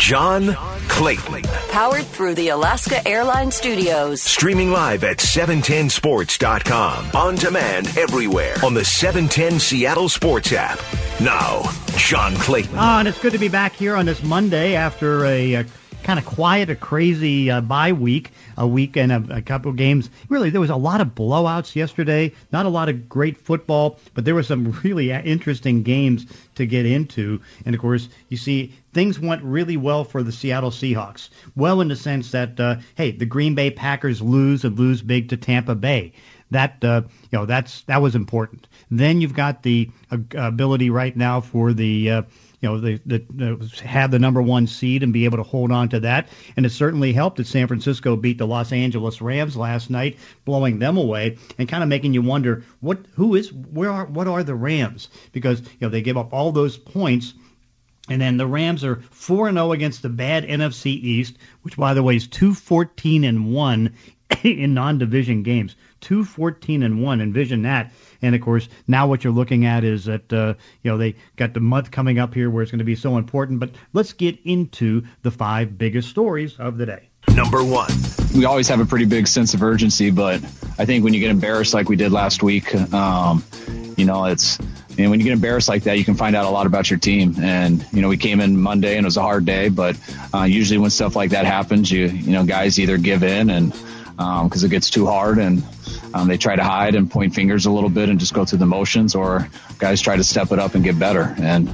John Clayton. Powered through the Alaska Airlines Studios. Streaming live at 710sports.com. On demand everywhere on the 710 Seattle Sports app. Now, John Clayton. Ah, and it's good to be back here on this Monday after a, a kind of quiet, a crazy uh, bye week, a week and a, a couple games. Really, there was a lot of blowouts yesterday. Not a lot of great football, but there were some really interesting games to get into. And of course, you see things went really well for the Seattle Seahawks. Well, in the sense that uh, hey, the Green Bay Packers lose and lose big to Tampa Bay. That uh, you know that's that was important. Then you've got the uh, ability right now for the uh, you know, the, the, have the number one seed and be able to hold on to that. And it certainly helped that San Francisco beat the Los Angeles Rams last night, blowing them away and kind of making you wonder what who is where are what are the Rams because you know they give up all those points. And then the Rams are 4 0 against the bad NFC East, which, by the way, is 2 14 and 1 in non division games. 2 14 and 1. Envision that. And of course, now what you're looking at is that uh, you know they got the month coming up here where it's going to be so important. But let's get into the five biggest stories of the day. Number one. We always have a pretty big sense of urgency, but I think when you get embarrassed like we did last week, um, you know, it's and when you get embarrassed like that, you can find out a lot about your team. And you know, we came in Monday and it was a hard day, but uh, usually when stuff like that happens, you you know, guys either give in and because um, it gets too hard and um, they try to hide and point fingers a little bit and just go through the motions, or guys try to step it up and get better. And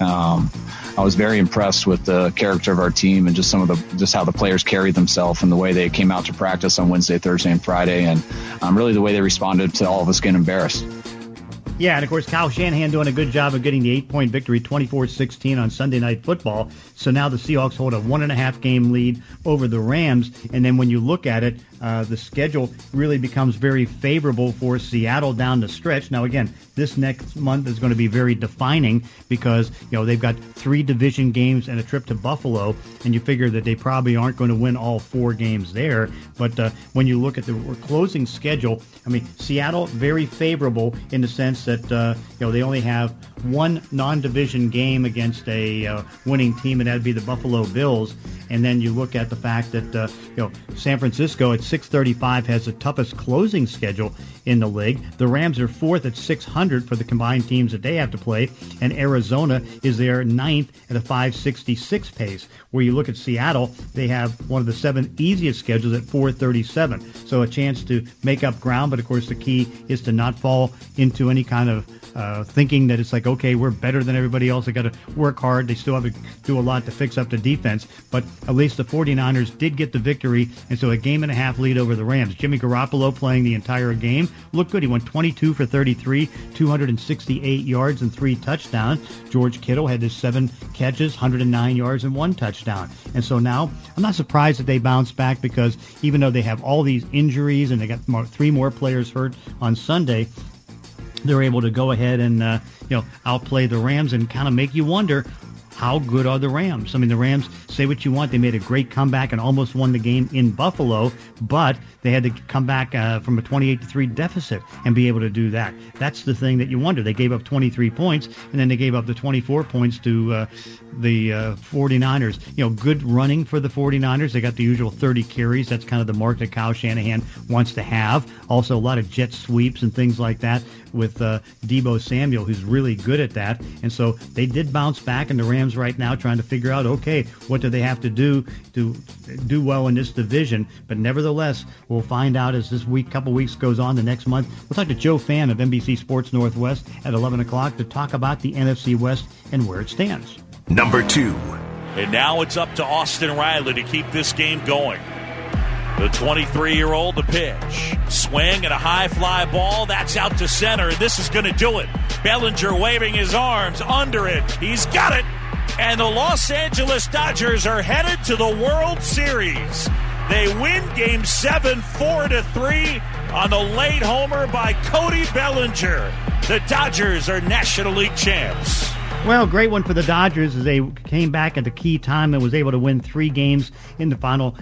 um, I was very impressed with the character of our team and just some of the just how the players carried themselves and the way they came out to practice on Wednesday, Thursday, and Friday, and um, really the way they responded to all of us getting embarrassed. Yeah, and of course, Kyle Shanahan doing a good job of getting the eight point victory 24 16 on Sunday Night Football. So now the Seahawks hold a one and a half game lead over the Rams. And then when you look at it, uh, the schedule really becomes very favorable for Seattle down the stretch. Now, again, this next month is going to be very defining because you know they've got three division games and a trip to Buffalo, and you figure that they probably aren't going to win all four games there. But uh, when you look at the closing schedule, I mean, Seattle very favorable in the sense that uh, you know they only have one non-division game against a uh, winning team, and that'd be the Buffalo Bills. And then you look at the fact that uh, you know San Francisco at 635 has the toughest closing schedule in the league. The Rams are fourth at 600 for the combined teams that they have to play, and Arizona is there ninth at a 566 pace. Where you look at Seattle, they have one of the seven easiest schedules at 437. So a chance to make up ground, but of course the key is to not fall into any kind of uh, thinking that it's like, okay, we're better than everybody else. They got to work hard. They still have to do a lot to fix up the defense. But at least the 49ers did get the victory. And so a game and a half lead over the Rams. Jimmy Garoppolo playing the entire game looked good. He went 22 for 33, 268 yards and three touchdowns. George Kittle had his seven catches, 109 yards and one touchdown. And so now I'm not surprised that they bounced back because even though they have all these injuries and they got more, three more players hurt on Sunday, they're able to go ahead and uh, you know outplay the Rams and kind of make you wonder how good are the Rams? I mean, the Rams, say what you want, they made a great comeback and almost won the game in Buffalo, but they had to come back uh, from a 28 to 3 deficit and be able to do that. That's the thing that you wonder. They gave up 23 points and then they gave up the 24 points to uh, the uh, 49ers. You know, good running for the 49ers. They got the usual 30 carries. That's kind of the mark that Kyle Shanahan wants to have. Also, a lot of jet sweeps and things like that with uh, Deebo Samuel, who's really good at that. And so they did bounce back, and the Rams right now trying to figure out, okay, what do they have to do to do well in this division? But nevertheless, we'll find out as this week, couple weeks goes on. The next month, we'll talk to Joe Fann of NBC Sports Northwest at 11 o'clock to talk about the NFC West and where it stands. Number two. And now it's up to Austin Riley to keep this game going. The 23 year old, the pitch. Swing and a high fly ball. That's out to center. This is going to do it. Bellinger waving his arms under it. He's got it. And the Los Angeles Dodgers are headed to the World Series. They win game seven, four to three on the late homer by Cody Bellinger. The Dodgers are National League champs. Well, great one for the Dodgers as they came back at the key time and was able to win three games in the final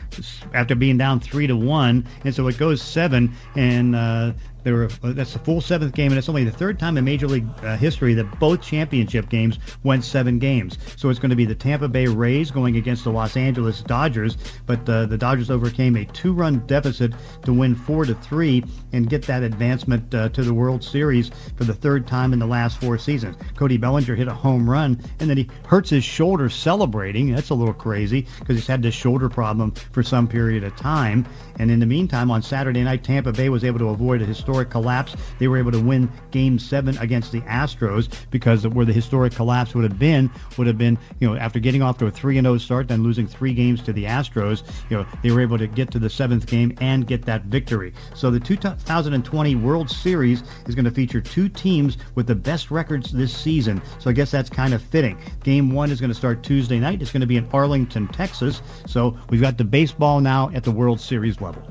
after being down three to one, and so it goes seven, and uh, They were, uh, that's the full seventh game, and it's only the third time in Major League uh, history that both championship games went seven games. So it's going to be the Tampa Bay Rays going against the Los Angeles Dodgers, but uh, the Dodgers overcame a two-run deficit to win four to three and get that advancement uh, to the World Series for the third time in the last four seasons. Cody Bellinger hit a home run, and then he hurts his shoulder celebrating. That's a little crazy because he's had this shoulder problem for some period of time. And in the meantime, on Saturday night, Tampa Bay was able to avoid a historic collapse. They were able to win Game Seven against the Astros because where the historic collapse would have been would have been, you know, after getting off to a three and zero start, then losing three games to the Astros. You know, they were able to get to the seventh game and get that victory. So the 2020 World Series is going to feature two teams with the best records this season. So I guess that's kind of fitting. Game one is going to start Tuesday night. It's going to be in Arlington, Texas. So we've got the baseball now at the World Series level.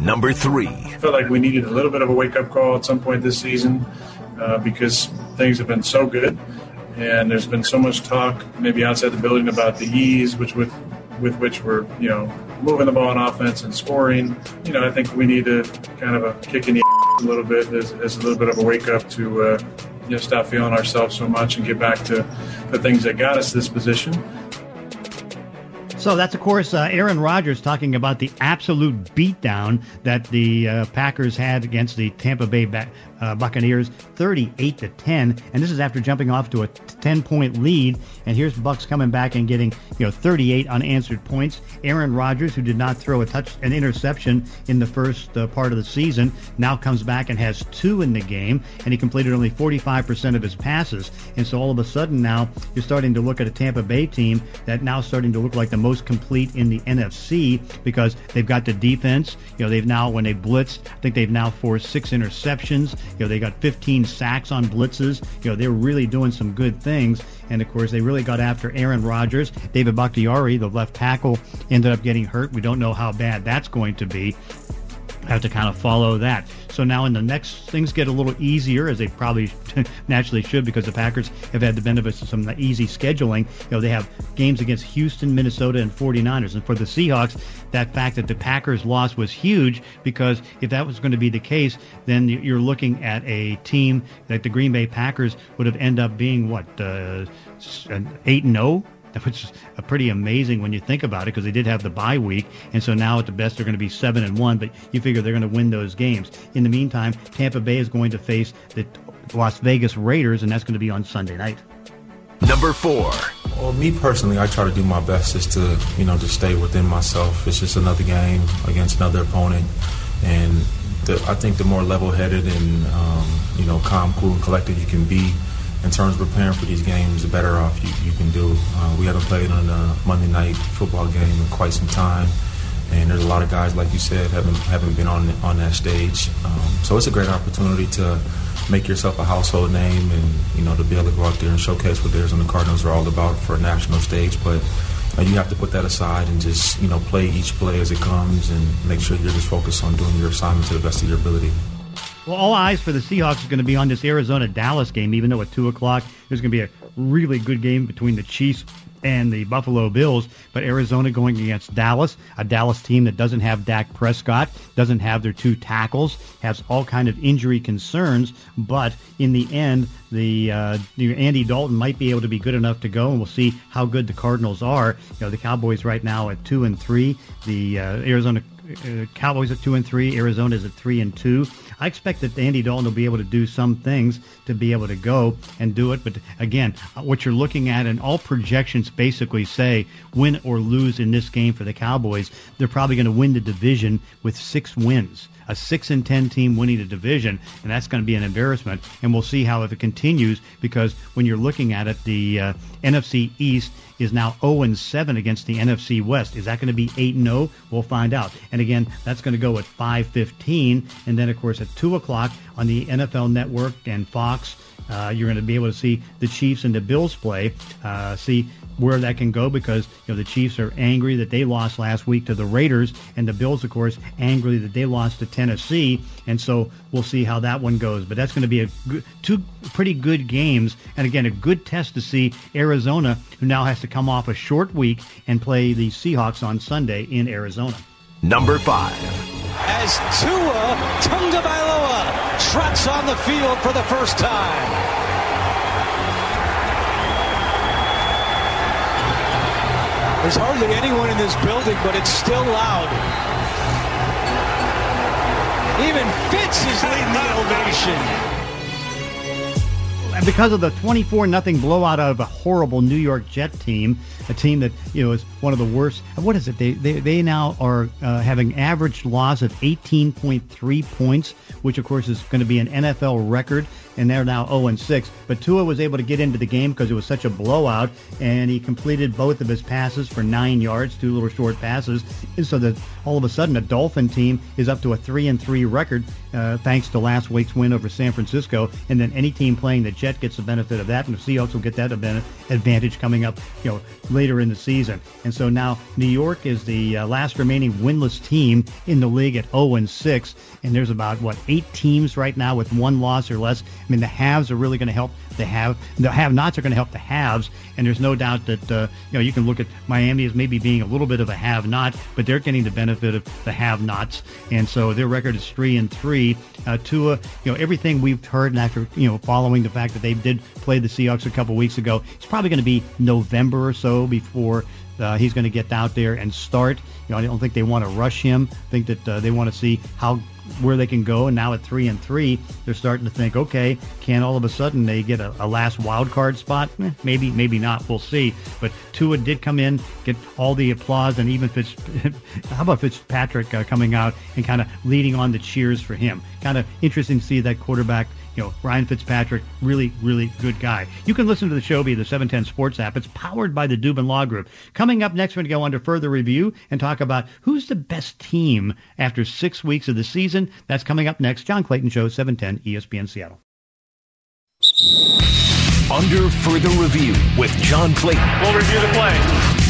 Number three. I felt like we needed a little bit of a wake up call at some point this season uh, because things have been so good. And there's been so much talk, maybe outside the building, about the ease which with with which we're, you know, moving the ball on offense and scoring. You know, I think we need to kind of a kick in the a little bit as, as a little bit of a wake up to uh, you know stop feeling ourselves so much and get back to the things that got us this position. So that's, of course, uh, Aaron Rodgers talking about the absolute beatdown that the uh, Packers had against the Tampa Bay ba- uh, Buccaneers, 38 to 10, and this is after jumping off to a 10-point lead. And here's Bucks coming back and getting you know 38 unanswered points. Aaron Rodgers, who did not throw a touch, an interception in the first uh, part of the season, now comes back and has two in the game, and he completed only 45% of his passes. And so all of a sudden now you're starting to look at a Tampa Bay team that now starting to look like the most complete in the NFC because they've got the defense. You know, they've now when they blitzed, I think they've now forced six interceptions. You know, they got 15 sacks on blitzes. You know, they're really doing some good things. And of course, they really got after Aaron Rodgers. David Bakhtiari, the left tackle, ended up getting hurt. We don't know how bad that's going to be have to kind of follow that. So now in the next things get a little easier as they probably naturally should because the Packers have had the benefits of some easy scheduling. You know, they have games against Houston, Minnesota, and 49ers. And for the Seahawks, that fact that the Packers loss was huge because if that was going to be the case, then you're looking at a team that the Green Bay Packers would have ended up being what uh, 8 and 0 which is pretty amazing when you think about it because they did have the bye week, and so now at the best they're going to be seven and one. But you figure they're going to win those games. In the meantime, Tampa Bay is going to face the Las Vegas Raiders, and that's going to be on Sunday night. Number four. Well, me personally, I try to do my best just to, you know, to stay within myself. It's just another game against another opponent, and the, I think the more level-headed and, um, you know, calm, cool, and collected you can be in terms of preparing for these games, the better off you, you can do. Uh, we haven't played on a Monday night football game in quite some time, and there's a lot of guys, like you said, haven't haven't been on on that stage. Um, so it's a great opportunity to make yourself a household name, and you know to be able to go out there and showcase what the Cardinals are all about for a national stage. But uh, you have to put that aside and just you know play each play as it comes, and make sure you're just focused on doing your assignment to the best of your ability. Well, all eyes for the Seahawks is going to be on this Arizona Dallas game, even though at 2 o'clock there's going to be a really good game between the Chiefs and the Buffalo Bills. But Arizona going against Dallas, a Dallas team that doesn't have Dak Prescott, doesn't have their two tackles, has all kind of injury concerns. But in the end, the, uh, Andy Dalton might be able to be good enough to go, and we'll see how good the Cardinals are. You know, the Cowboys right now at two and three. The uh, Arizona uh, Cowboys at two and three. Arizona is at three and two. I expect that Andy Dalton will be able to do some things to be able to go and do it. But again, what you're looking at, and all projections basically say win or lose in this game for the Cowboys, they're probably going to win the division with six wins a six and ten team winning the division, and that's going to be an embarrassment. And we'll see how if it continues because when you're looking at it, the uh, NFC East is now 0 and 7 against the NFC West. Is that going to be 8 and 0? We'll find out. And again, that's going to go at 5:15, and then of course at 2 o'clock on the NFL Network and Fox. Uh, you're going to be able to see the Chiefs and the Bills play. Uh, see where that can go because you know the Chiefs are angry that they lost last week to the Raiders, and the Bills, of course, angry that they lost to Tennessee, and so we'll see how that one goes. But that's going to be a good, two pretty good games, and again a good test to see Arizona, who now has to come off a short week and play the Seahawks on Sunday in Arizona. Number five. As Tua Tagovailoa trots on the field for the first time. There's hardly anyone in this building, but it's still loud. Even Fitz is leading the ovation And because of the 24 nothing blowout out of a horrible New York Jet team, a team that you know is one of the worst. What is it? They they, they now are uh, having average loss of 18.3 points, which of course is going to be an NFL record and they're now 0 and 6. But Tua was able to get into the game because it was such a blowout, and he completed both of his passes for nine yards, two little short passes, and so that all of a sudden a Dolphin team is up to a three and three record uh, thanks to last week's win over San Francisco. And then any team playing the Jet gets the benefit of that, and the Seahawks will get that advantage coming up, you know, later in the season. And so now New York is the uh, last remaining winless team in the league at 0 and 6, and there's about what eight teams right now with one loss or less. I mean, the haves are really going to help the have the have-nots are going to help the haves, and there's no doubt that uh, you know you can look at Miami as maybe being a little bit of a have-not, but they're getting the benefit of the have-nots, and so their record is three and three. Uh, Tua, you know, everything we've heard, and after you know, following the fact that they did play the Seahawks a couple weeks ago, it's probably going to be November or so before uh, he's going to get out there and start. You know, I don't think they want to rush him. I think that uh, they want to see how where they can go. And now at three and three, they're starting to think, okay, can all of a sudden they get a, a last wild card spot? Eh, maybe, maybe not. We'll see. But Tua did come in, get all the applause, and even Fitz, how about Fitzpatrick uh, coming out and kind of leading on the cheers for him? Kind of interesting to see that quarterback you know, Ryan Fitzpatrick, really, really good guy. You can listen to the show via the 710 Sports app. It's powered by the Dubin Law Group. Coming up next, we're going to go under further review and talk about who's the best team after six weeks of the season. That's coming up next. John Clayton Show, 710 ESPN Seattle. Under further review with John Clayton. We'll review the play.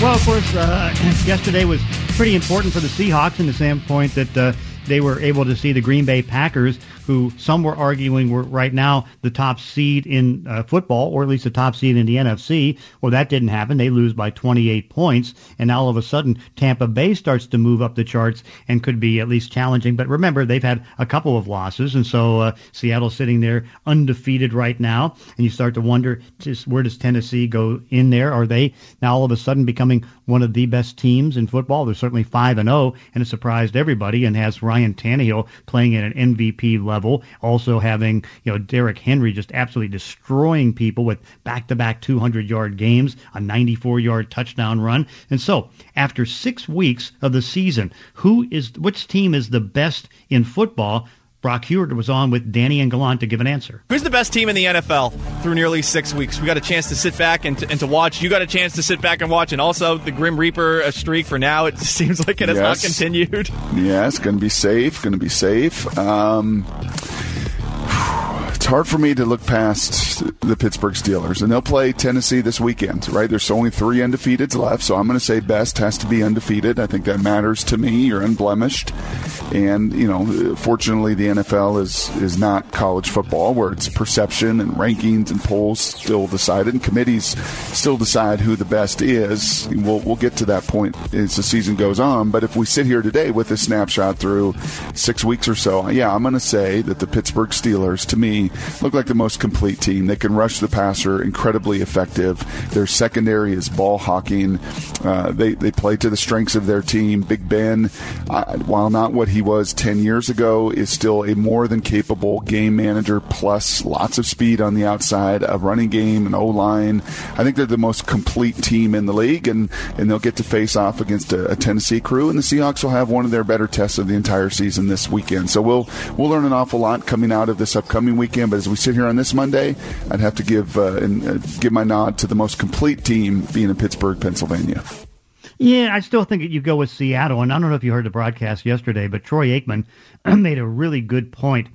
Well, of course, uh, yesterday was pretty important for the Seahawks in the standpoint that uh, they were able to see the Green Bay Packers who some were arguing were right now the top seed in uh, football, or at least the top seed in the NFC. Well, that didn't happen. They lose by 28 points, and now all of a sudden Tampa Bay starts to move up the charts and could be at least challenging. But remember, they've had a couple of losses, and so uh, Seattle's sitting there undefeated right now, and you start to wonder just where does Tennessee go in there? Are they now all of a sudden becoming one of the best teams in football? They're certainly five and zero, oh, and it surprised everybody, and has Ryan Tannehill playing at an MVP level level. Also having, you know, Derrick Henry just absolutely destroying people with back-to-back 200-yard games, a 94-yard touchdown run. And so, after six weeks of the season, who is which team is the best in football? Brock Huard was on with Danny and Gallant to give an answer. Who's the best team in the NFL through nearly six weeks? We got a chance to sit back and to, and to watch. You got a chance to sit back and watch, and also the Grim Reaper a streak for now. It seems like it has yes. not continued. Yeah, it's going to be safe. Going to be safe. Um, it's hard for me to look past the Pittsburgh Steelers, and they'll play Tennessee this weekend, right? There's only three undefeateds left, so I'm going to say best has to be undefeated. I think that matters to me. You're unblemished, and you know, fortunately, the NFL is is not college football where it's perception and rankings and polls still decided, and committees still decide who the best is. We'll we'll get to that point as the season goes on. But if we sit here today with a snapshot through six weeks or so, yeah, I'm going to say that the Pittsburgh Steelers, to me, look like the most complete team. They can rush the passer, incredibly effective. Their secondary is ball hawking. Uh, they they play to the strengths of their team. Big Ben, uh, while not what he was ten years ago, is still a more than capable game manager. Plus, lots of speed on the outside, a running game, an O line. I think they're the most complete team in the league, and and they'll get to face off against a, a Tennessee crew, and the Seahawks will have one of their better tests of the entire season this weekend. So we'll we'll learn an awful lot coming out of this upcoming weekend. But as we sit here on this Monday, I'd have to give uh, and uh, give my nod to the most complete team being in Pittsburgh, Pennsylvania. Yeah, I still think you go with Seattle. And I don't know if you heard the broadcast yesterday, but Troy Aikman made a really good point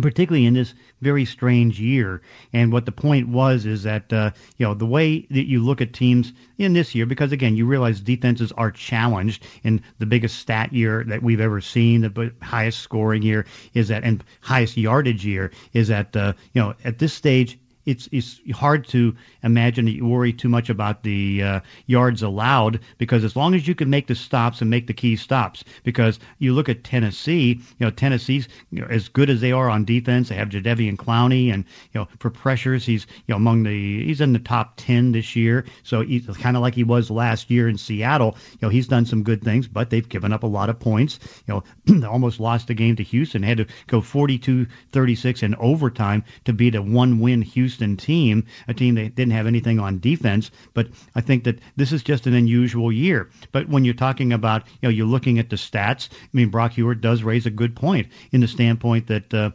particularly in this very strange year. And what the point was is that uh, you know the way that you look at teams in this year, because again you realize defenses are challenged. In the biggest stat year that we've ever seen, the highest scoring year is that, and highest yardage year is that uh, you know at this stage it's it's hard to imagine that you worry too much about the uh, yards allowed because as long as you can make the stops and make the key stops, because you look at Tennessee, you know Tennessee's you know, as good as they are on defense. They have Jadeveon Clowney, and you know for pressures, he's you know among the he's in the top ten this year. So he's kind of like he was last year in Seattle. You know he's done some good things, but they've given up a lot of points. You know almost lost the game to Houston. They had to go 42-36 in overtime to beat a one-win Houston team, a team that didn't have anything on defense. But I think that this is just an unusual year. But when you're talking about, you know, you're looking at the stats. I mean, Brock Huard does raise a good point in the standpoint that. Uh,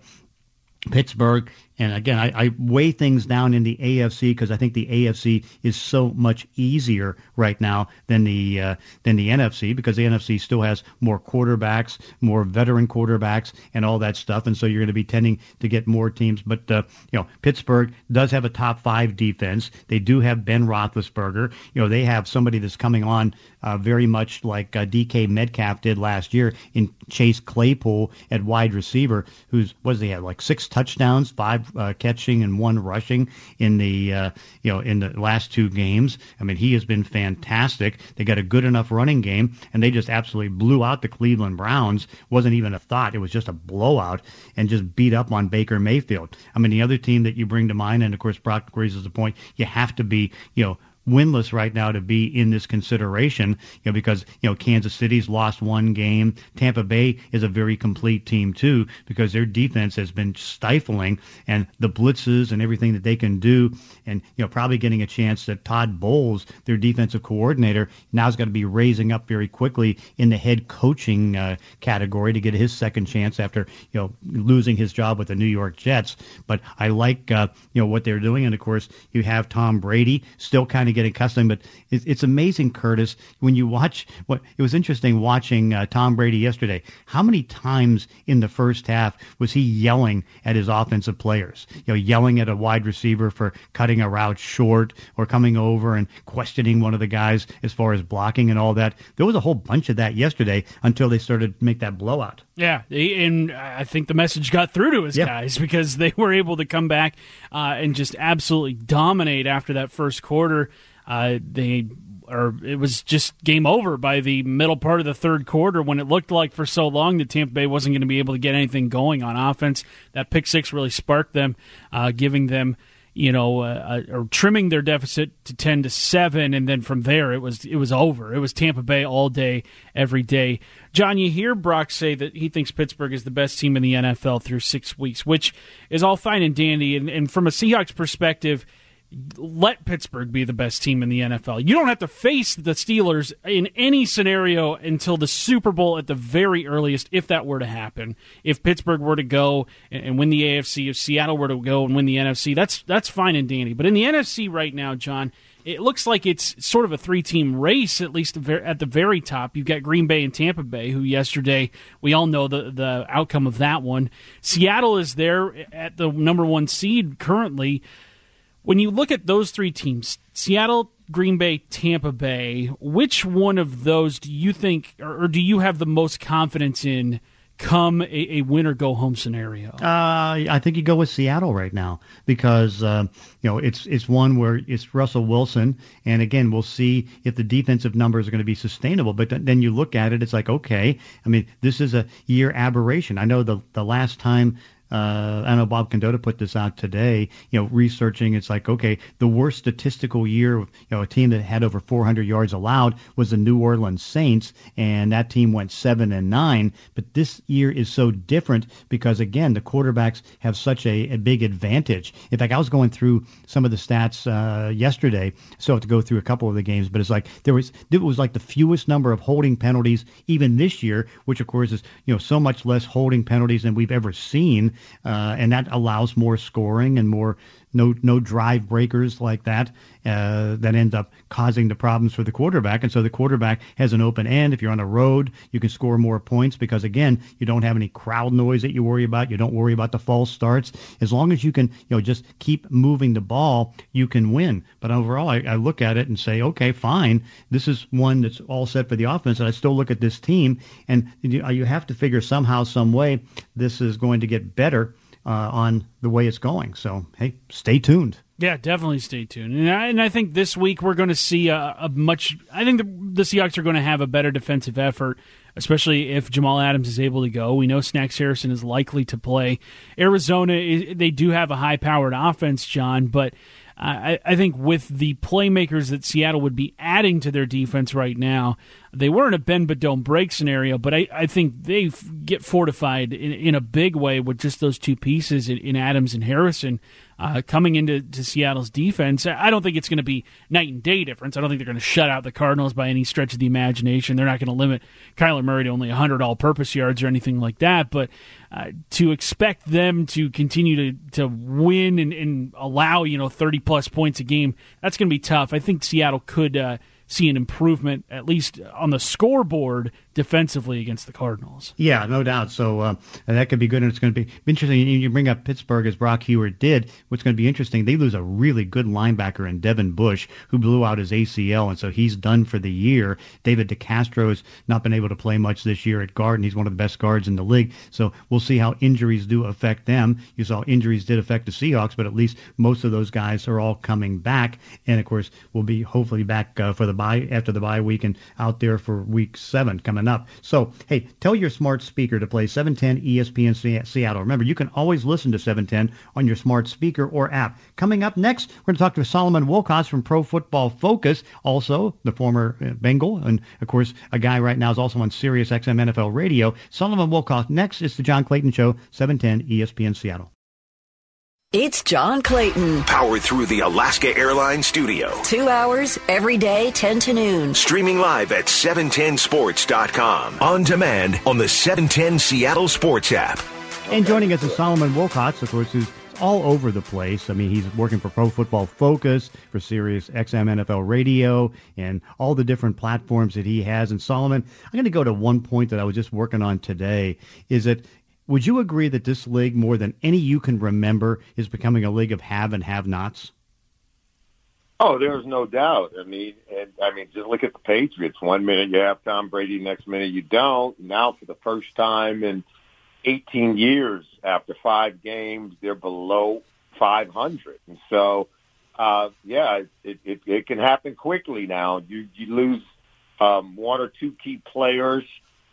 Pittsburgh and again, I, I weigh things down in the AFC because I think the AFC is so much easier right now than the uh, than the NFC because the NFC still has more quarterbacks, more veteran quarterbacks, and all that stuff. And so you're going to be tending to get more teams. But uh, you know, Pittsburgh does have a top five defense. They do have Ben Roethlisberger. You know, they have somebody that's coming on uh, very much like uh, DK Metcalf did last year in Chase Claypool at wide receiver, who's does he have like six touchdowns, five uh, catching and one rushing in the uh, you know in the last two games. I mean, he has been fantastic. They got a good enough running game, and they just absolutely blew out the Cleveland Browns. wasn't even a thought. It was just a blowout and just beat up on Baker Mayfield. I mean, the other team that you bring to mind, and of course Brock raises the point, you have to be you know winless right now to be in this consideration, you know, because, you know, Kansas City's lost one game. Tampa Bay is a very complete team too, because their defense has been stifling and the blitzes and everything that they can do and, you know, probably getting a chance that Todd Bowles, their defensive coordinator, now is going to be raising up very quickly in the head coaching uh, category to get his second chance after, you know, losing his job with the New York Jets. But I like, uh, you know, what they're doing. And of course, you have Tom Brady still kind of getting accustomed. But it's, it's amazing, Curtis, when you watch what it was interesting watching uh, Tom Brady yesterday. How many times in the first half was he yelling at his offensive players? You know, yelling at a wide receiver for cutting a route short or coming over and questioning one of the guys as far as blocking and all that. There was a whole bunch of that yesterday until they started to make that blowout. Yeah, and I think the message got through to his guys because they were able to come back uh, and just absolutely dominate after that first quarter. Uh, they or it was just game over by the middle part of the third quarter when it looked like for so long that Tampa Bay wasn't going to be able to get anything going on offense. That pick six really sparked them, uh, giving them you know, uh, uh, or trimming their deficit to ten to seven, and then from there it was it was over. It was Tampa Bay all day, every day. John, you hear Brock say that he thinks Pittsburgh is the best team in the NFL through six weeks, which is all fine and dandy. And, and from a Seahawks perspective, let Pittsburgh be the best team in the NFL. You don't have to face the Steelers in any scenario until the Super Bowl at the very earliest, if that were to happen. If Pittsburgh were to go and win the AFC, if Seattle were to go and win the NFC, that's that's fine and dandy. But in the NFC right now, John, it looks like it's sort of a three-team race, at least at the very top. You've got Green Bay and Tampa Bay, who yesterday we all know the the outcome of that one. Seattle is there at the number one seed currently. When you look at those three teams, Seattle, Green Bay, Tampa Bay, which one of those do you think, or, do you have the most confidence in? come a, a win or go home scenario? Uh, I think you go with Seattle right now because uh, you know it's it's one where it's Russell Wilson, and again we'll see if the defensive numbers are going to be sustainable. But then you look at it, it's like okay, I mean this is a year aberration. I know the the last time uh, I know Bob Condotta put this out today. You know, researching, it's like okay, the worst statistical year, you know, a team that had over 400 yards allowed was the New Orleans Saints, and that team went seven and nine. But this year is so different because again, the quarterbacks have such a, a big advantage. In fact, I was going through some of the stats uh, yesterday, so I have to go through a couple of the games. But it's like there was it was like the fewest number of holding penalties even this year, which of course is you know so much less holding penalties than we've ever seen uh, and that allows more scoring and more no no drive breakers like that uh, that end up causing the problems for the quarterback. And so the quarterback has an open end. If you're on a road, you can score more points because again, you don't have any crowd noise that you worry about. You don't worry about the false starts. As long as you can, you know, just keep moving the ball, you can win. But overall, I, I look at it and say, okay, fine. This is one that's all set for the offense. And I still look at this team, and you, you have to figure somehow, some way, this is going to get better uh, on the way it's going. So hey, stay tuned. Yeah, definitely stay tuned. And I, and I think this week we're going to see a, a much. I think the, the Seahawks are going to have a better defensive effort, especially if Jamal Adams is able to go. We know Snacks Harrison is likely to play. Arizona, they do have a high powered offense, John, but I, I think with the playmakers that Seattle would be adding to their defense right now, they were in a bend but don't break scenario, but I, I think they get fortified in, in a big way with just those two pieces in, in Adams and Harrison uh, coming into to Seattle's defense. I don't think it's going to be night and day difference. I don't think they're going to shut out the Cardinals by any stretch of the imagination. They're not going to limit Kyler Murray to only 100 all-purpose yards or anything like that. But uh, to expect them to continue to to win and, and allow you know 30 plus points a game, that's going to be tough. I think Seattle could. Uh, see an improvement, at least on the scoreboard, defensively against the Cardinals. Yeah, no doubt. So uh, that could be good, and it's going to be interesting. You bring up Pittsburgh as Brock Huard did. What's going to be interesting? They lose a really good linebacker in Devin Bush, who blew out his ACL, and so he's done for the year. David DeCastro has not been able to play much this year at guard, and he's one of the best guards in the league. So we'll see how injuries do affect them. You saw injuries did affect the Seahawks, but at least most of those guys are all coming back, and of course we'll be hopefully back uh, for the bye after the bye week and out there for week seven coming up. So hey, tell your smart speaker to play 710 ESPN Seattle. Remember, you can always listen to 710 on your smart speaker or app. Coming up next, we're going to talk to Solomon Wilcots from Pro Football Focus, also the former uh, Bengal, and of course a guy right now is also on Sirius XM NFL Radio. Solomon Wilcots next is the John Clayton Show, 710 ESPN Seattle. It's John Clayton. Powered through the Alaska Airlines studio. Two hours every day, 10 to noon. Streaming live at 710sports.com. On demand on the 710 Seattle Sports app. And joining us is Solomon Wilcots, of course, who's all over the place. I mean, he's working for Pro Football Focus, for Sirius XM NFL Radio, and all the different platforms that he has. And Solomon, I'm going to go to one point that I was just working on today. Is that would you agree that this league, more than any you can remember, is becoming a league of have and have-nots? Oh, there's no doubt. I mean, and I mean, just look at the Patriots. One minute you have Tom Brady, next minute you don't. Now, for the first time in 18 years, after five games, they're below 500, and so, uh, yeah, it, it it can happen quickly. Now, you you lose um, one or two key players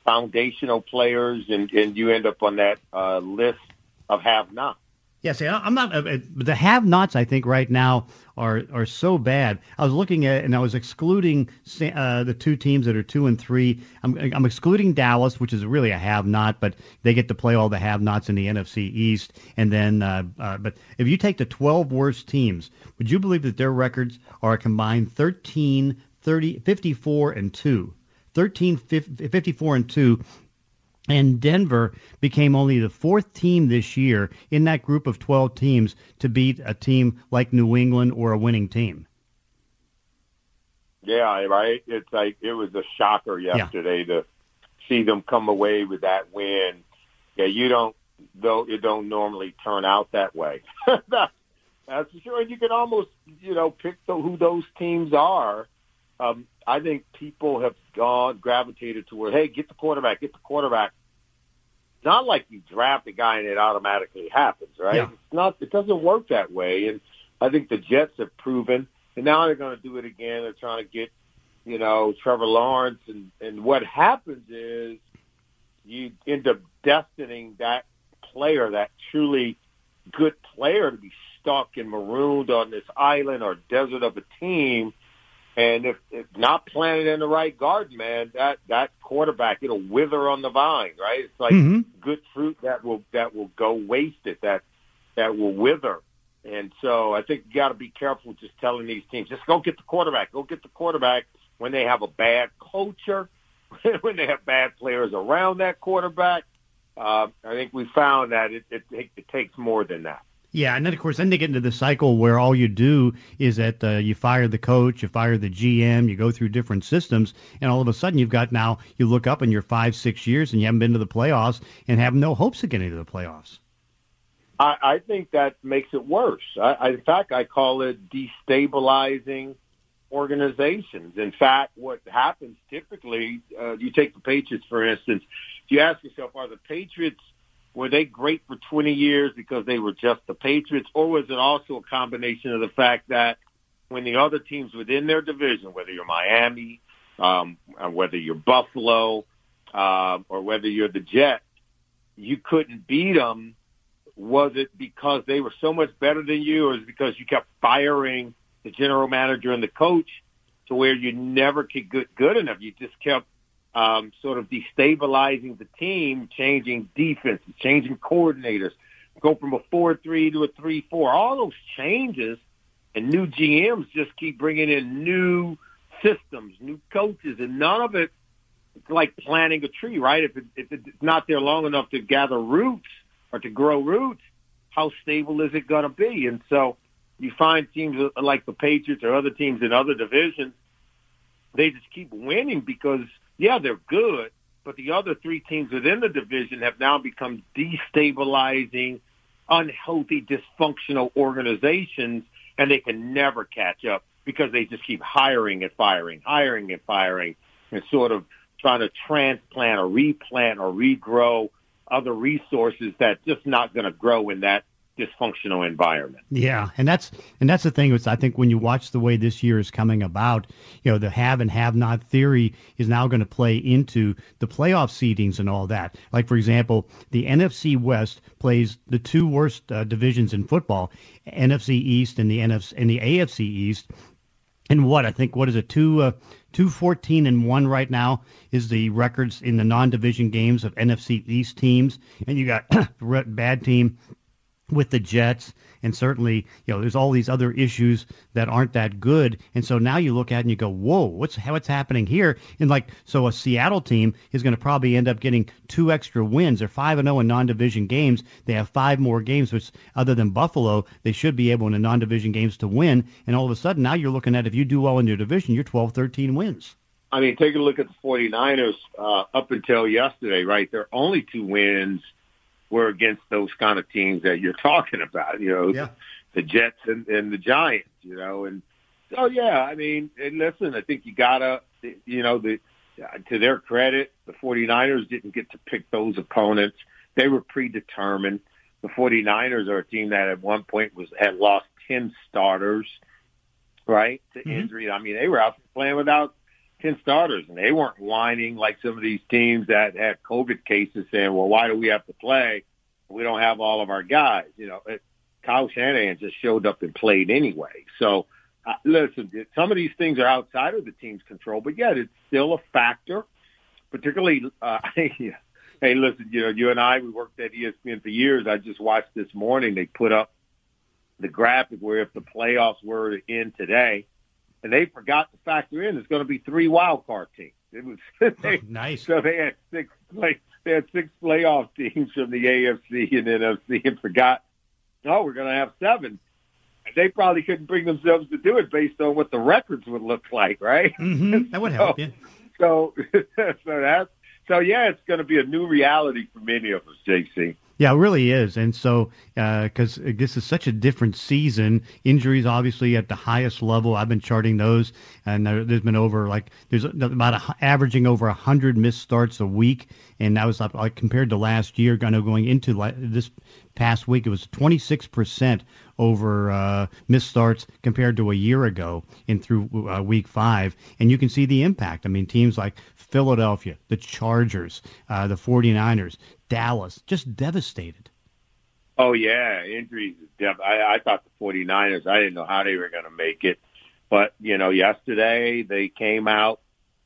foundational players, and, and you end up on that uh, list of have-nots. Yeah, see, I'm not. Uh, the have-nots, I think, right now are are so bad. I was looking at and I was excluding uh, the two teams that are two and three. I'm, I'm excluding Dallas, which is really a have-not, but they get to play all the have-nots in the NFC East. And then, uh, uh, but if you take the 12 worst teams, would you believe that their records are a combined 13, 30, 54, and two? 13 54 and 2 and Denver became only the fourth team this year in that group of 12 teams to beat a team like New England or a winning team. Yeah, right. It's like it was a shocker yesterday yeah. to see them come away with that win. Yeah, you don't though it don't normally turn out that way. That's for sure. And you can almost, you know, pick the, who those teams are um, I think people have gone gravitated toward, hey, get the quarterback, get the quarterback. Not like you draft a guy and it automatically happens, right? Yeah. It's not. It doesn't work that way. And I think the Jets have proven, and now they're going to do it again. They're trying to get, you know, Trevor Lawrence, and and what happens is you end up destining that player, that truly good player, to be stuck and marooned on this island or desert of a team and if, if not planted in the right garden, man, that that quarterback it'll wither on the vine, right? It's like mm-hmm. good fruit that will that will go wasted, that that will wither. And so I think you got to be careful just telling these teams, just go get the quarterback, go get the quarterback when they have a bad culture, when they have bad players around that quarterback. Uh, I think we found that it, it, it takes more than that. Yeah, and then of course, then they get into the cycle where all you do is that uh, you fire the coach, you fire the GM, you go through different systems, and all of a sudden you've got now you look up in your five, six years and you haven't been to the playoffs and have no hopes of getting to the playoffs. I, I think that makes it worse. I, I, in fact, I call it destabilizing organizations. In fact, what happens typically, uh, you take the Patriots for instance. If you ask yourself, are the Patriots were they great for 20 years because they were just the Patriots, or was it also a combination of the fact that when the other teams within their division, whether you're Miami, um, whether you're Buffalo, uh, or whether you're the Jets, you couldn't beat them. Was it because they were so much better than you, or is it because you kept firing the general manager and the coach to where you never could get good enough? You just kept um, sort of destabilizing the team, changing defenses, changing coordinators, go from a four-three to a three-four. All those changes and new GMs just keep bringing in new systems, new coaches, and none of it it's like planting a tree, right? If, it, if it's not there long enough to gather roots or to grow roots, how stable is it going to be? And so you find teams like the Patriots or other teams in other divisions, they just keep winning because, yeah, they're good, but the other three teams within the division have now become destabilizing, unhealthy, dysfunctional organizations, and they can never catch up because they just keep hiring and firing, hiring and firing, and sort of trying to transplant or replant or regrow other resources that just not going to grow in that dysfunctional environment. Yeah, and that's and that's the thing is I think when you watch the way this year is coming about, you know, the have and have not theory is now going to play into the playoff seedings and all that. Like for example, the NFC West plays the two worst uh, divisions in football, NFC East and the NFC and the AFC East. And what I think what is it two uh, two fourteen and one right now is the records in the non-division games of NFC East teams, and you got bad team with the Jets, and certainly, you know, there's all these other issues that aren't that good. And so now you look at it and you go, whoa, what's what's happening here? And like, so a Seattle team is going to probably end up getting two extra wins. They're five and zero in non-division games. They have five more games, which other than Buffalo, they should be able in the non-division games to win. And all of a sudden, now you're looking at if you do well in your division, you're 12, 13 wins. I mean, take a look at the 49ers uh, up until yesterday, right? Their only two wins were against those kind of teams that you're talking about, you know, yeah. the Jets and, and the Giants, you know, and so yeah, I mean, and listen, I think you gotta, you know, the to their credit, the 49ers didn't get to pick those opponents. They were predetermined. The 49ers are a team that at one point was had lost 10 starters, right, to mm-hmm. injury. I mean, they were out playing without 10 starters, and they weren't whining like some of these teams that had COVID cases saying, well, why do we have to play? We don't have all of our guys. You know, it, Kyle Shanahan just showed up and played anyway. So, uh, listen, some of these things are outside of the team's control, but yet it's still a factor, particularly, uh, hey, listen, you know, you and I, we worked at ESPN for years. I just watched this morning, they put up the graphic where if the playoffs were to end today, and they forgot to factor in there's going to be three wild card teams. It was they, oh, nice. So they had six play, they had six playoff teams from the AFC and NFC and forgot. Oh, we're going to have seven. And they probably couldn't bring themselves to do it based on what the records would look like, right? Mm-hmm. That would help you. So, so that's so yeah, it's going to be a new reality for many of us, JC. Yeah, it really is. And so, because uh, this is such a different season, injuries obviously at the highest level. I've been charting those, and there, has been over like there's about a, averaging over hundred missed starts a week, and that was like compared to last year. Kind of going into like, this past week, it was 26 percent over uh, missed starts compared to a year ago in through uh, week five, and you can see the impact. I mean, teams like Philadelphia, the Chargers, uh, the 49ers, Dallas, just devastated. Oh yeah, injuries. I, I thought the 49ers. I didn't know how they were going to make it, but you know, yesterday they came out,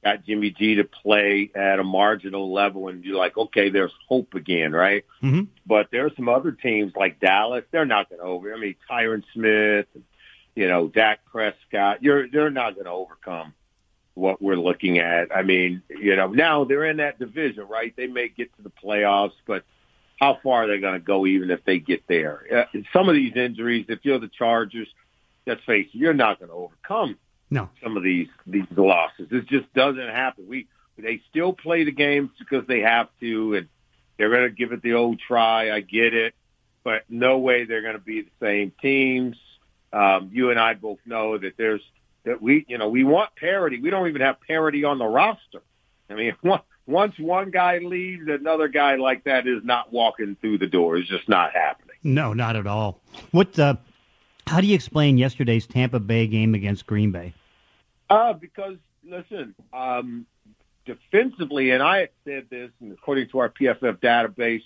got Jimmy G to play at a marginal level, and you're like, okay, there's hope again, right? Mm-hmm. But there are some other teams like Dallas. They're not going to over. I mean, Tyron Smith, you know, Dak Prescott. You're they're not going to overcome what we're looking at. I mean, you know, now they're in that division, right? They may get to the playoffs, but how far are they going to go even if they get there? Uh, some of these injuries, if you're the Chargers, let's face it, you're not going to overcome no. some of these these losses. This just doesn't happen. We they still play the games because they have to, and they're going to give it the old try. I get it, but no way they're going to be the same teams. Um, you and I both know that there's that we, you know, we want parity. We don't even have parity on the roster. I mean, once one guy leaves, another guy like that is not walking through the door. It's just not happening. No, not at all. What? Uh, how do you explain yesterday's Tampa Bay game against Green Bay? Uh, because listen, um, defensively, and I had said this, and according to our PFF database,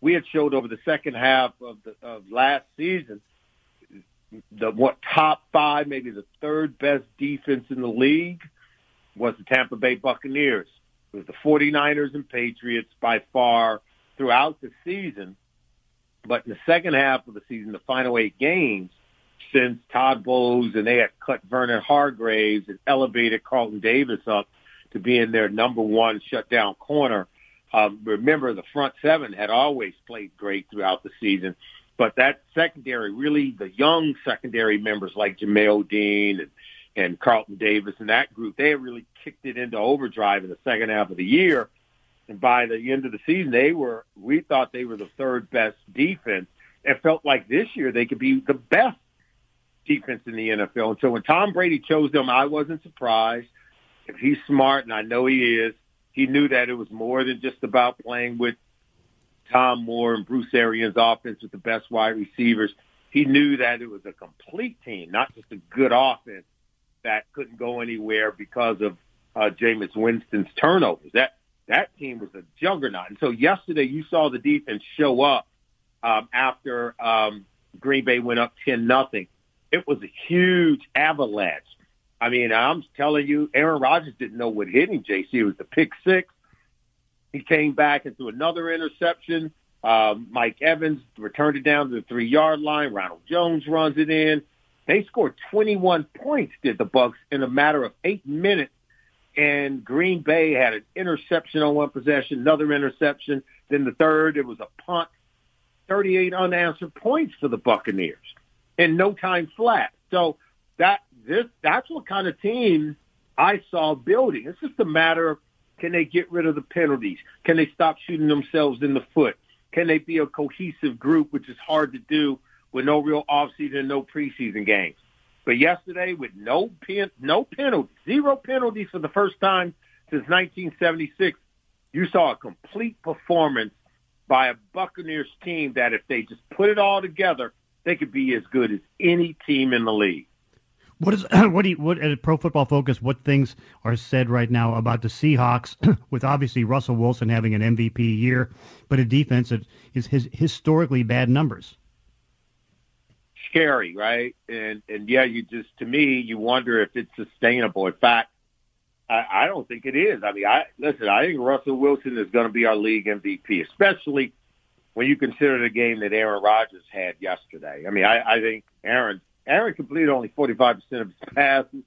we had showed over the second half of the of last season the what top five, maybe the third best defense in the league was the Tampa Bay Buccaneers. It was the 49ers and Patriots by far throughout the season. But in the second half of the season, the final eight games, since Todd Bowles and they had cut Vernon Hargreaves and elevated Carlton Davis up to being their number one shutdown corner. Um, remember, the front seven had always played great throughout the season, but that secondary, really the young secondary members like Jamel Dean and, and Carlton Davis and that group, they really kicked it into overdrive in the second half of the year. And by the end of the season, they were, we thought they were the third best defense. It felt like this year they could be the best defense in the NFL. And so when Tom Brady chose them, I wasn't surprised. If he's smart, and I know he is, he knew that it was more than just about playing with Tom Moore and Bruce Arians' offense with the best wide receivers. He knew that it was a complete team, not just a good offense that couldn't go anywhere because of uh, Jameis Winston's turnovers. That that team was a juggernaut. And so yesterday you saw the defense show up um, after um, Green Bay went up ten nothing. It was a huge avalanche. I mean, I'm telling you, Aaron Rodgers didn't know what hit him. JC it was the pick six. He came back and threw another interception. Um, Mike Evans returned it down to the three yard line. Ronald Jones runs it in. They scored 21 points, did the Bucks, in a matter of eight minutes. And Green Bay had an interception on one possession, another interception. Then the third, it was a punt. 38 unanswered points for the Buccaneers in no time flat. So that this that's what kind of team I saw building. It's just a matter of can they get rid of the penalties? Can they stop shooting themselves in the foot? Can they be a cohesive group, which is hard to do with no real offseason and no preseason games? But yesterday, with no pen, no penalties, zero penalties for the first time since 1976, you saw a complete performance by a Buccaneers team that if they just put it all together, they could be as good as any team in the league. What is what do you, what at Pro Football Focus? What things are said right now about the Seahawks? with obviously Russell Wilson having an MVP year, but a defense that is his historically bad numbers. Scary, right? And and yeah, you just to me, you wonder if it's sustainable. In fact, I, I don't think it is. I mean, I listen. I think Russell Wilson is going to be our league MVP, especially when you consider the game that Aaron Rodgers had yesterday. I mean, I, I think Aaron Aaron completed only 45% of his passes.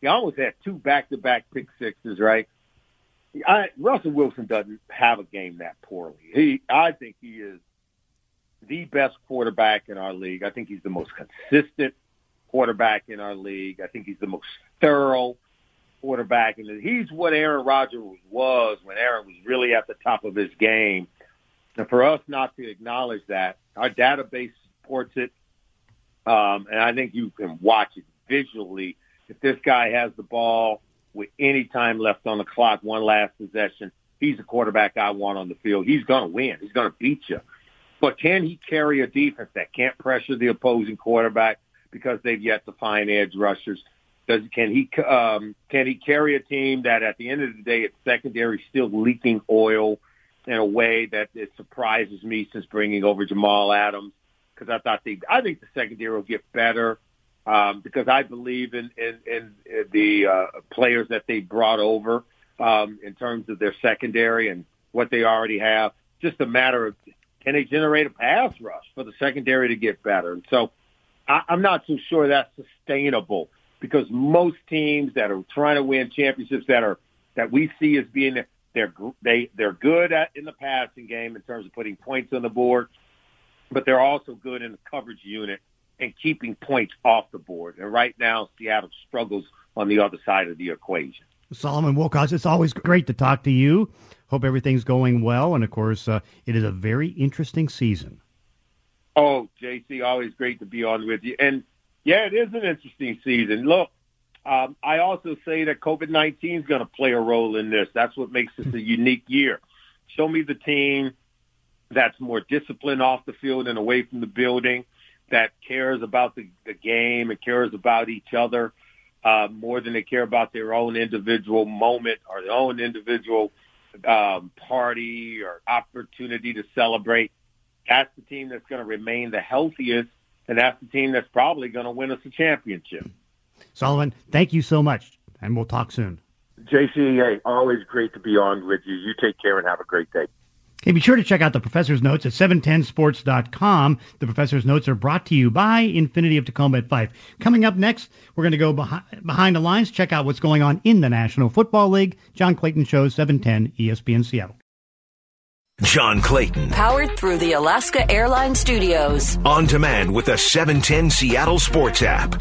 He almost had two back-to-back pick sixes, right? I, Russell Wilson doesn't have a game that poorly. He, I think he is the best quarterback in our league. I think he's the most consistent quarterback in our league. I think he's the most thorough quarterback, and he's what Aaron Rodgers was when Aaron was really at the top of his game. And for us not to acknowledge that, our database supports it. Um, and I think you can watch it visually. If this guy has the ball with any time left on the clock, one last possession, he's the quarterback I want on the field. He's going to win. He's going to beat you. But can he carry a defense that can't pressure the opposing quarterback because they've yet to find edge rushers? Does can he um, can he carry a team that at the end of the day its secondary still leaking oil in a way that it surprises me since bringing over Jamal Adams? Because I thought they, I think the secondary will get better um, because I believe in in, in the uh, players that they brought over um, in terms of their secondary and what they already have. Just a matter of can they generate a pass rush for the secondary to get better. And so I, I'm not too sure that's sustainable because most teams that are trying to win championships that are that we see as being they're they they're good at in the passing game in terms of putting points on the board but they're also good in the coverage unit and keeping points off the board. And right now, Seattle struggles on the other side of the equation. Solomon Wilcots, it's always great to talk to you. Hope everything's going well. And of course, uh, it is a very interesting season. Oh, JC, always great to be on with you. And yeah, it is an interesting season. Look, Um, I also say that COVID nineteen is going to play a role in this. That's what makes this a unique year. Show me the team that's more disciplined off the field and away from the building, that cares about the, the game and cares about each other uh, more than they care about their own individual moment or their own individual um, party or opportunity to celebrate. That's the team that's going to remain the healthiest, and that's the team that's probably going to win us a championship. Sullivan, thank you so much, and we'll talk soon. JCA, always great to be on with you. You take care and have a great day. Hey, be sure to check out the professor's notes at 710sports.com. The professor's notes are brought to you by Infiniti of Tacoma at Fife. Coming up next, we're going to go behind, behind the lines, check out what's going on in the National Football League. John Clayton Show, 710 ESPN Seattle. John Clayton. Powered through the Alaska Airlines Studios. On demand with the 710 Seattle Sports app.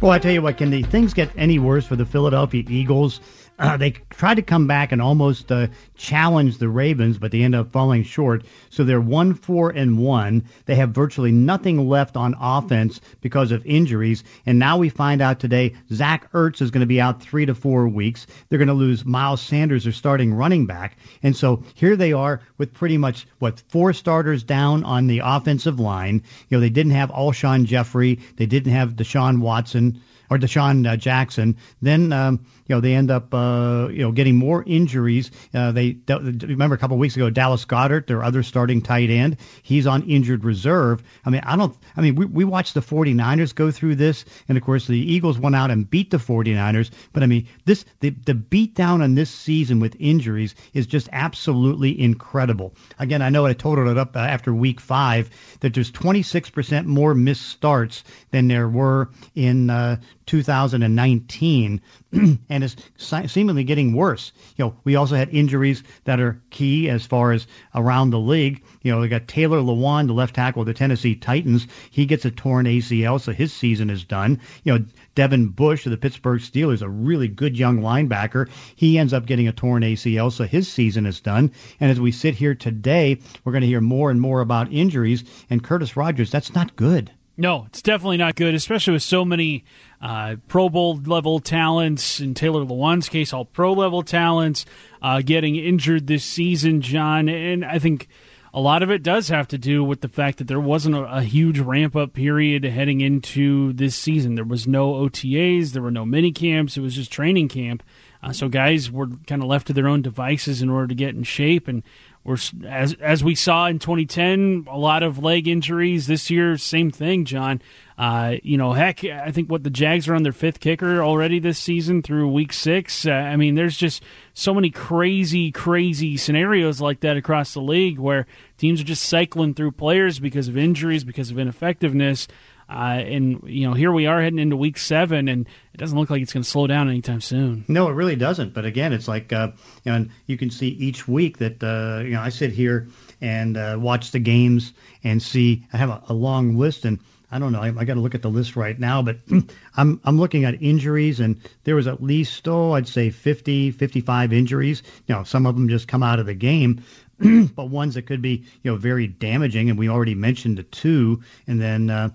Well, I tell you what, can the things get any worse for the Philadelphia Eagles? Uh, they tried to come back and almost uh, challenge the Ravens, but they end up falling short. So they're one, four, and one. They have virtually nothing left on offense because of injuries. And now we find out today Zach Ertz is going to be out three to four weeks. They're going to lose Miles Sanders, their starting running back. And so here they are with pretty much what four starters down on the offensive line. You know, they didn't have Alshon Jeffery, they didn't have Deshaun Watson or DeSean uh, Jackson. Then um, you know they end up uh, you know getting more injuries. Uh, they remember a couple of weeks ago Dallas Goedert, their other starting tight end, he's on injured reserve. I mean I don't. I mean we we watched the 49ers go through this, and of course the Eagles went out and beat the 49ers. But I mean this the the beat down on this season with injuries is just absolutely incredible. Again I know I totaled it up uh, after week five that there's 26% more missed starts than there were in uh, 2019, and is seemingly getting worse. You know, we also had injuries that are key as far as around the league. You know, we got Taylor Lewan, the left tackle of the Tennessee Titans. He gets a torn ACL, so his season is done. You know, Devin Bush of the Pittsburgh Steelers, a really good young linebacker, he ends up getting a torn ACL, so his season is done. And as we sit here today, we're going to hear more and more about injuries. And Curtis Rogers, that's not good. No, it's definitely not good, especially with so many uh, Pro Bowl level talents. In Taylor Lewan's case, all pro level talents uh, getting injured this season, John. And I think a lot of it does have to do with the fact that there wasn't a, a huge ramp up period heading into this season. There was no OTAs, there were no mini camps, it was just training camp. Uh, so guys were kind of left to their own devices in order to get in shape. And we're as as we saw in 2010, a lot of leg injuries. This year, same thing, John. Uh, you know, heck, I think what the Jags are on their fifth kicker already this season through week six. Uh, I mean, there's just so many crazy, crazy scenarios like that across the league where teams are just cycling through players because of injuries, because of ineffectiveness. Uh, and you know, here we are heading into week seven, and it doesn't look like it's going to slow down anytime soon. No, it really doesn't. But again, it's like uh, you know, you can see each week that uh, you know I sit here and uh, watch the games and see. I have a, a long list, and I don't know. I, I got to look at the list right now, but I'm I'm looking at injuries, and there was at least oh, I'd say 50, 55 injuries. You know, some of them just come out of the game. but ones that could be, you know, very damaging, and we already mentioned the two, and then uh,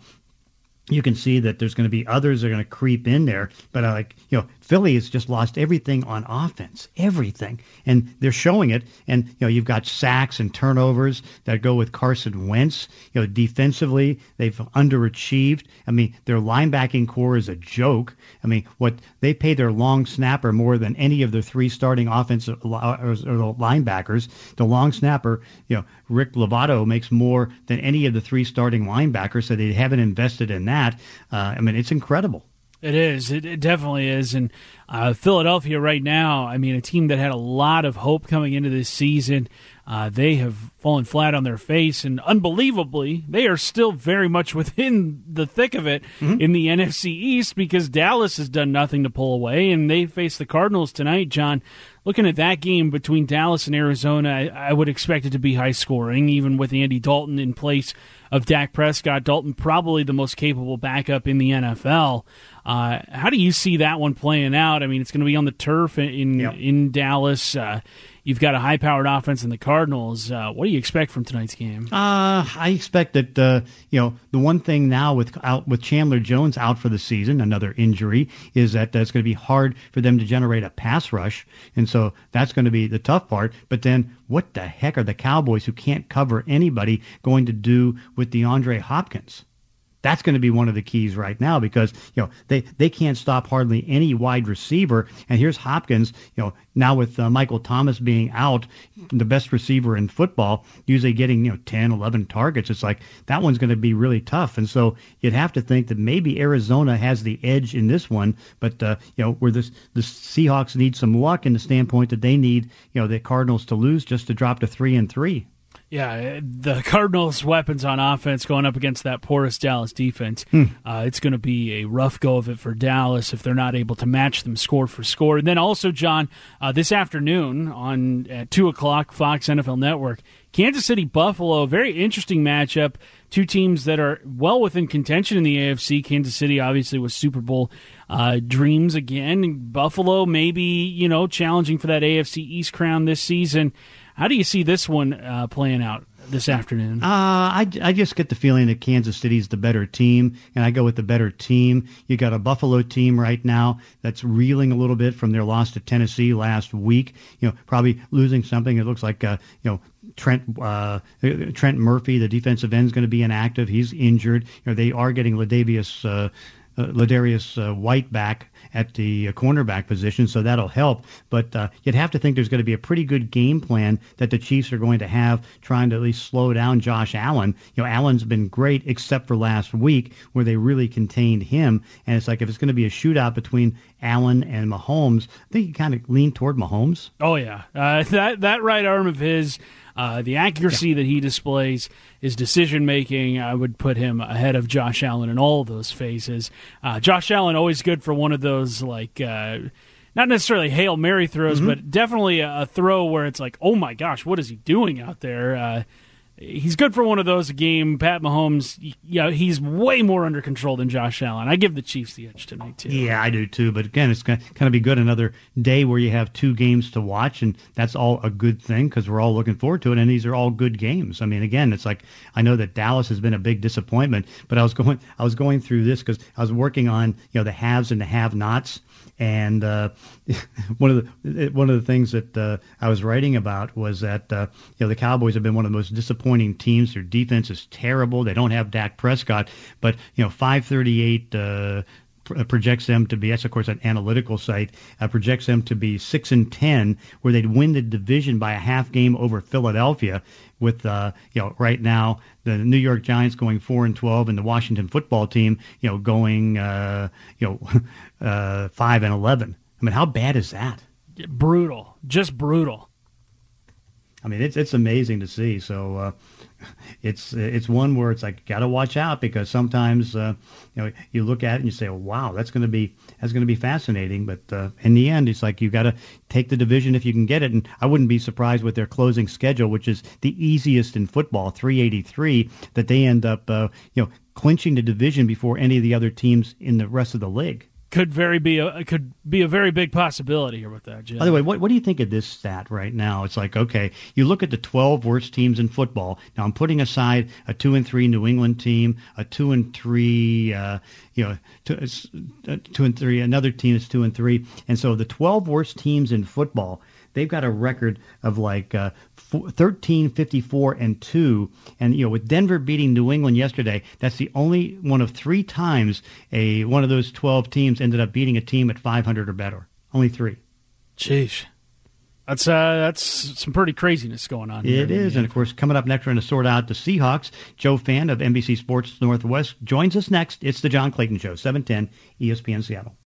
you can see that there's going to be others that are going to creep in there. But uh, like you know, Philly has just lost everything on offense, everything, and they're showing it. And you know, you've got sacks and turnovers that go with Carson Wentz. You know, defensively they've underachieved. I mean, their linebacking corps is a joke. I mean, what they pay their long snapper more than any of the three starting offensive or, or linebackers. The long snapper, you know, Rick Lovato makes more than any of the three starting linebackers, so they haven't invested in that. Uh, I mean, it's incredible. It is. It, it definitely is. And uh, Philadelphia right now, I mean, a team that had a lot of hope coming into this season, uh, they have fallen flat on their face. And unbelievably, they are still very much within the thick of it mm-hmm. in the NFC East because Dallas has done nothing to pull away. And they face the Cardinals tonight, John. Looking at that game between Dallas and Arizona, I, I would expect it to be high scoring, even with Andy Dalton in place of Dak Prescott. Dalton, probably the most capable backup in the NFL. Uh, how do you see that one playing out? I mean, it's going to be on the turf in Yep. in Dallas. Uh, you've got a high-powered offense in the Cardinals. Uh, what do you expect from tonight's game? Uh, I expect that uh, you know the one thing now with out with Chandler Jones out for the season, another injury, is that it's going to be hard for them to generate a pass rush, and so that's going to be the tough part. But then, what the heck are the Cowboys who can't cover anybody going to do with DeAndre Hopkins? That's going to be one of the keys right now because you know they they can't stop hardly any wide receiver. And here's Hopkins, you know, now with uh, Michael Thomas being out, the best receiver in football, usually getting you know 10, 11 targets. It's like that one's going to be really tough. And so you'd have to think that maybe Arizona has the edge in this one, but uh, you know where this the Seahawks need some luck in the standpoint that they need you know the Cardinals to lose just to drop to three and three. Yeah, the Cardinals' weapons on offense going up against that porous Dallas defense. Hmm. Uh, it's going to be a rough go of it for Dallas if they're not able to match them score for score. And then also, John, uh, this afternoon on at two o'clock, Fox NFL Network, Kansas City Buffalo, very interesting matchup. Two teams that are well within contention in the AFC. Kansas City, obviously, with Super Bowl uh, dreams again. Buffalo, maybe you know, challenging for that AFC East crown this season. How do you see this one uh, playing out this afternoon? Uh, I, I just get the feeling that Kansas City's the better team, and I go with the better team. You got a Buffalo team right now that's reeling a little bit from their loss to Tennessee last week. You know, probably losing something. It looks like uh, you know Trent uh, Trent Murphy, the defensive end, is going to be inactive. He's injured. You know, they are getting Ladavius. Uh, uh, Ladarius uh, White back at the uh, cornerback position, so that'll help. But uh, you'd have to think there's going to be a pretty good game plan that the Chiefs are going to have, trying to at least slow down Josh Allen. You know, Allen's been great except for last week where they really contained him. And it's like if it's going to be a shootout between Allen and Mahomes, I think you kind of lean toward Mahomes. Oh yeah, uh, that that right arm of his. Uh, the accuracy that he displays, his decision making, I would put him ahead of Josh Allen in all of those phases. Uh, Josh Allen always good for one of those like. Uh, not necessarily hail mary throws, Mm-hmm. but definitely a, a throw where it's like, oh my gosh, what is he doing out there? He's good for one of those game. Pat Mahomes, y- yeah, he's way more under control than Josh Allen. I give the Chiefs the edge tonight too. Yeah, I do too. But again, it's going to kind of be good another day where you have two games to watch, and that's all a good thing because we're all looking forward to it. And these are all good games. I mean, again, it's like I know that Dallas has been a big disappointment, but I was going I was going through this because I was working on you know the haves and the have-nots, and uh, one of the one of the things that uh, I was writing about was that uh, you know the Cowboys have been one of the most disappointing teams. Their defense is terrible. They don't have Dak Prescott, but you know 538. Uh, pr- projects them to be that's of course an analytical site uh, projects them to be six and ten where they'd win the division by a half game over Philadelphia with uh, you know right now the New York Giants going four and twelve and the Washington football team you know going uh, you know uh, five and eleven. I mean how bad is that? Brutal, just brutal. I mean, it's it's amazing to see. So uh, it's it's one where it's like got to watch out because sometimes uh, you know you look at it and you say, "Wow, that's going to be that's going to be fascinating." But uh, in the end, it's like you got to take the division if you can get it. And I wouldn't be surprised with their closing schedule, which is the easiest in football, 383, that they end up uh, you know clinching the division before any of the other teams in the rest of the league. Could very be a could be a very big possibility here with that. Jim. By the way, what, what do you think of this stat right now? It's like, okay, you look at the 12 worst teams in football. Now, I'm putting aside a 2 and 3 New England team, a 2 and 3, uh, you know, two, uh, 2 and 3, another team is 2 and 3. And so the 12 worst teams in football, they've got a record of like uh, 13, 54, and 2. And, you know, with Denver beating New England yesterday, that's the only one of three times a one of those 12 teams ended up beating a team at 500 or better. Only three. Jeez. That's uh, that's some pretty craziness going on. It is, and of course, coming up next, we're going to sort out the Seahawks. Joe Fann of NBC Sports Northwest joins us next. It's the John Clayton Show, 710 ESPN Seattle.